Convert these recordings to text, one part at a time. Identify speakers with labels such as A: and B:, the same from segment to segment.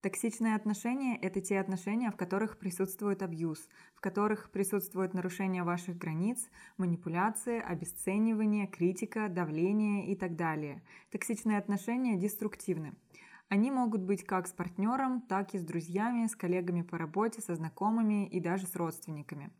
A: Токсичные отношения – это те отношения, в которых присутствует абьюз, в которых присутствует нарушение ваших границ, манипуляции, обесценивание, критика, давление и так далее. Токсичные отношения деструктивны. Они могут быть как с партнером, так и с друзьями, с коллегами по работе, со знакомыми и даже с родственниками.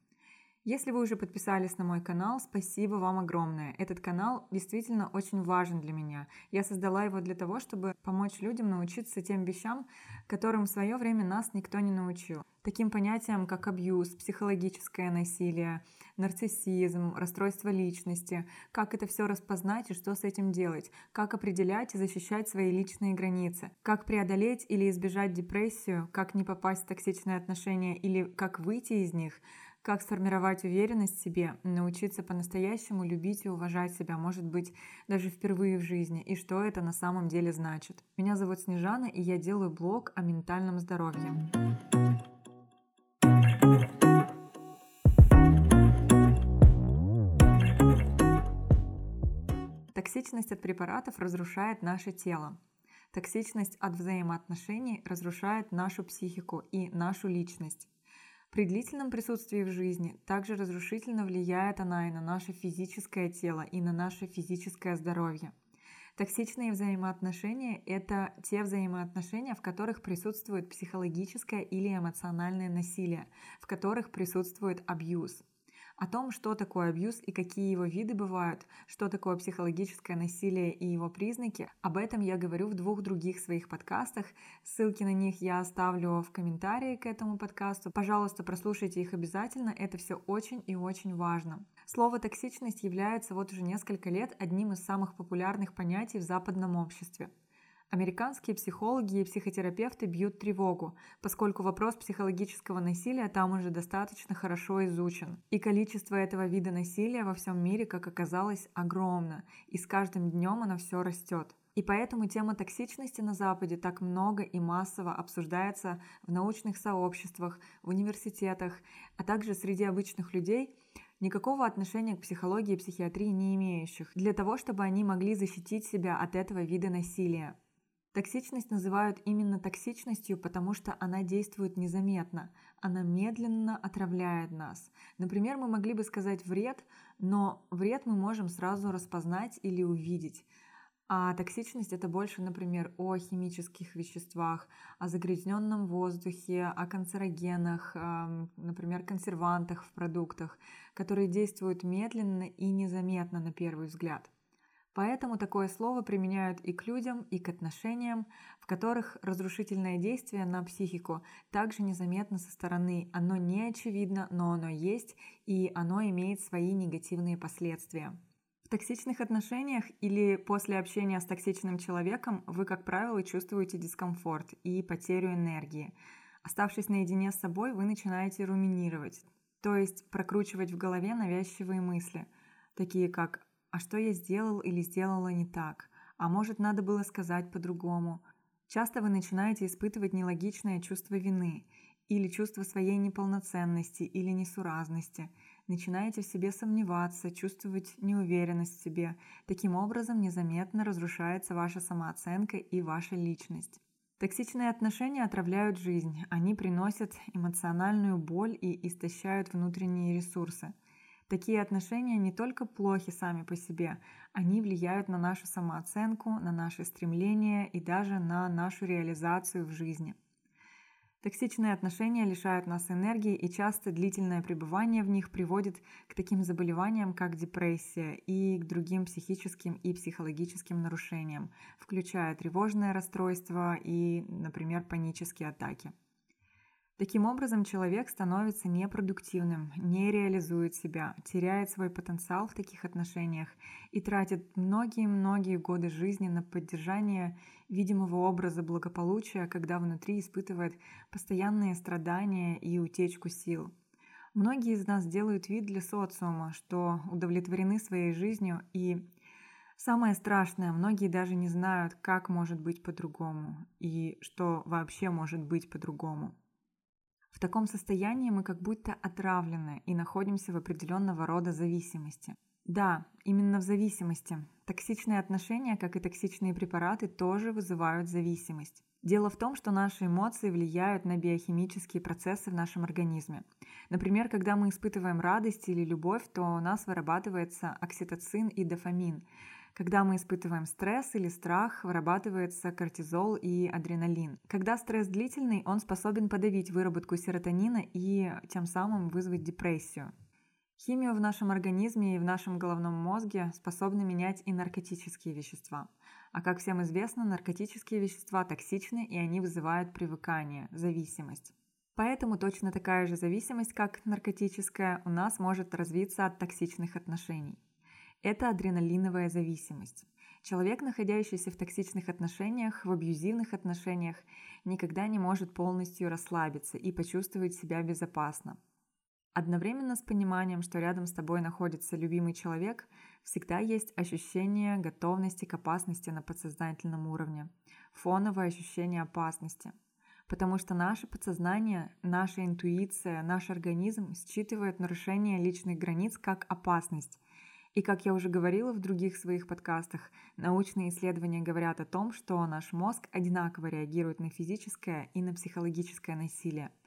A: Если вы уже подписались на мой канал, спасибо вам огромное. Этот канал действительно очень важен для меня. Я создала его для того, чтобы помочь людям научиться тем вещам, которым в свое время нас никто не научил. Таким понятиям, как абьюз, психологическое насилие, нарциссизм, расстройство личности, как это все распознать и что с этим делать, как определять и защищать свои личные границы, как преодолеть или избежать депрессию, как не попасть в токсичные отношения или как выйти из них – как сформировать уверенность в себе, научиться по-настоящему любить и уважать себя, может быть, даже впервые в жизни, и что это на самом деле значит. Меня зовут Снежана, и я делаю блог о ментальном здоровье. Токсичность от препаратов разрушает наше тело. Токсичность от взаимоотношений разрушает нашу психику и нашу личность. При длительном присутствии в жизни также разрушительно влияет она и на наше физическое тело, и на наше физическое здоровье. Токсичные взаимоотношения – это те взаимоотношения, в которых присутствует психологическое или эмоциональное насилие, в которых присутствует абьюз – о том, что такое абьюз и какие его виды бывают, что такое психологическое насилие и его признаки, об этом я говорю в двух других своих подкастах. Ссылки на них я оставлю в комментарии к этому подкасту. Пожалуйста, прослушайте их обязательно, это все очень и очень важно. Слово «токсичность» является вот уже несколько лет одним из самых популярных понятий в западном обществе. Американские психологи и психотерапевты бьют тревогу, поскольку вопрос психологического насилия там уже достаточно хорошо изучен. И количество этого вида насилия во всем мире, как оказалось, огромно, и с каждым днем оно все растет. И поэтому тема токсичности на Западе так много и массово обсуждается в научных сообществах, в университетах, а также среди обычных людей, никакого отношения к психологии и психиатрии не имеющих, для того, чтобы они могли защитить себя от этого вида насилия. Токсичность называют именно токсичностью, потому что она действует незаметно, она медленно отравляет нас. Например, мы могли бы сказать вред, но вред мы можем сразу распознать или увидеть. А токсичность это больше, например, о химических веществах, о загрязненном воздухе, о канцерогенах, например, консервантах в продуктах, которые действуют медленно и незаметно на первый взгляд. Поэтому такое слово применяют и к людям, и к отношениям, в которых разрушительное действие на психику также незаметно со стороны. Оно не очевидно, но оно есть, и оно имеет свои негативные последствия. В токсичных отношениях или после общения с токсичным человеком вы, как правило, чувствуете дискомфорт и потерю энергии. Оставшись наедине с собой, вы начинаете руминировать, то есть прокручивать в голове навязчивые мысли, такие как а что я сделал или сделала не так? А может, надо было сказать по-другому? Часто вы начинаете испытывать нелогичное чувство вины или чувство своей неполноценности или несуразности. Начинаете в себе сомневаться, чувствовать неуверенность в себе. Таким образом, незаметно разрушается ваша самооценка и ваша личность. Токсичные отношения отравляют жизнь, они приносят эмоциональную боль и истощают внутренние ресурсы – Такие отношения не только плохи сами по себе, они влияют на нашу самооценку, на наши стремления и даже на нашу реализацию в жизни. Токсичные отношения лишают нас энергии, и часто длительное пребывание в них приводит к таким заболеваниям, как депрессия, и к другим психическим и психологическим нарушениям, включая тревожное расстройство и, например, панические атаки. Таким образом, человек становится непродуктивным, не реализует себя, теряет свой потенциал в таких отношениях и тратит многие-многие годы жизни на поддержание видимого образа благополучия, когда внутри испытывает постоянные страдания и утечку сил. Многие из нас делают вид для социума, что удовлетворены своей жизнью и Самое страшное, многие даже не знают, как может быть по-другому и что вообще может быть по-другому. В таком состоянии мы как будто отравлены и находимся в определенного рода зависимости. Да, именно в зависимости. Токсичные отношения, как и токсичные препараты, тоже вызывают зависимость. Дело в том, что наши эмоции влияют на биохимические процессы в нашем организме. Например, когда мы испытываем радость или любовь, то у нас вырабатывается окситоцин и дофамин. Когда мы испытываем стресс или страх, вырабатывается кортизол и адреналин. Когда стресс длительный, он способен подавить выработку серотонина и тем самым вызвать депрессию. Химию в нашем организме и в нашем головном мозге способны менять и наркотические вещества. А как всем известно, наркотические вещества токсичны и они вызывают привыкание, зависимость. Поэтому точно такая же зависимость, как наркотическая, у нас может развиться от токсичных отношений. Это адреналиновая зависимость. Человек, находящийся в токсичных отношениях, в абьюзивных отношениях, никогда не может полностью расслабиться и почувствовать себя безопасно. Одновременно с пониманием, что рядом с тобой находится любимый человек, всегда есть ощущение готовности к опасности на подсознательном уровне, фоновое ощущение опасности. Потому что наше подсознание, наша интуиция, наш организм считывает нарушение личных границ как опасность. И как я уже говорила в других своих подкастах, научные исследования говорят о том, что наш мозг одинаково реагирует на физическое и на психологическое насилие –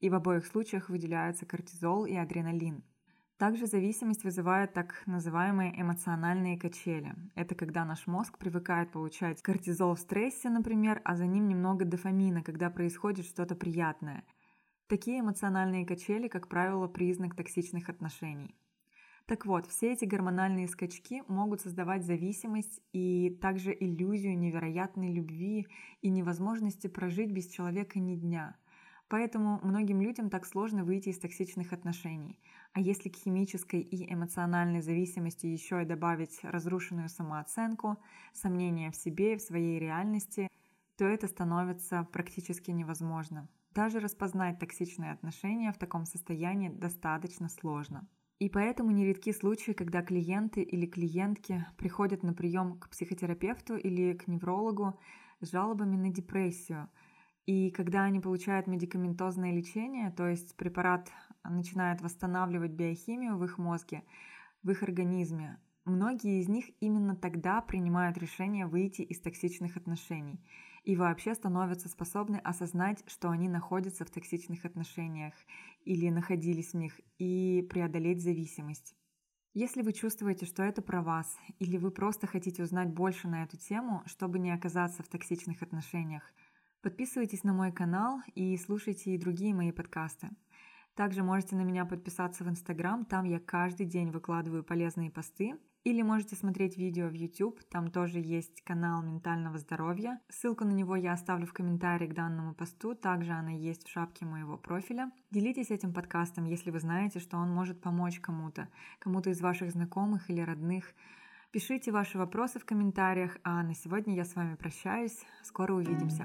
A: и в обоих случаях выделяются кортизол и адреналин. Также зависимость вызывает так называемые эмоциональные качели. Это когда наш мозг привыкает получать кортизол в стрессе, например, а за ним немного дофамина, когда происходит что-то приятное. Такие эмоциональные качели, как правило, признак токсичных отношений. Так вот, все эти гормональные скачки могут создавать зависимость и также иллюзию невероятной любви и невозможности прожить без человека ни дня – Поэтому многим людям так сложно выйти из токсичных отношений. А если к химической и эмоциональной зависимости еще и добавить разрушенную самооценку, сомнения в себе и в своей реальности, то это становится практически невозможно. Даже распознать токсичные отношения в таком состоянии достаточно сложно. И поэтому нередки случаи, когда клиенты или клиентки приходят на прием к психотерапевту или к неврологу с жалобами на депрессию – и когда они получают медикаментозное лечение, то есть препарат начинает восстанавливать биохимию в их мозге, в их организме, многие из них именно тогда принимают решение выйти из токсичных отношений и вообще становятся способны осознать, что они находятся в токсичных отношениях или находились в них, и преодолеть зависимость. Если вы чувствуете, что это про вас, или вы просто хотите узнать больше на эту тему, чтобы не оказаться в токсичных отношениях, Подписывайтесь на мой канал и слушайте и другие мои подкасты. Также можете на меня подписаться в Инстаграм, там я каждый день выкладываю полезные посты. Или можете смотреть видео в YouTube, там тоже есть канал ментального здоровья. Ссылку на него я оставлю в комментарии к данному посту, также она есть в шапке моего профиля. Делитесь этим подкастом, если вы знаете, что он может помочь кому-то, кому-то из ваших знакомых или родных. Пишите ваши вопросы в комментариях, а на сегодня я с вами прощаюсь. Скоро увидимся.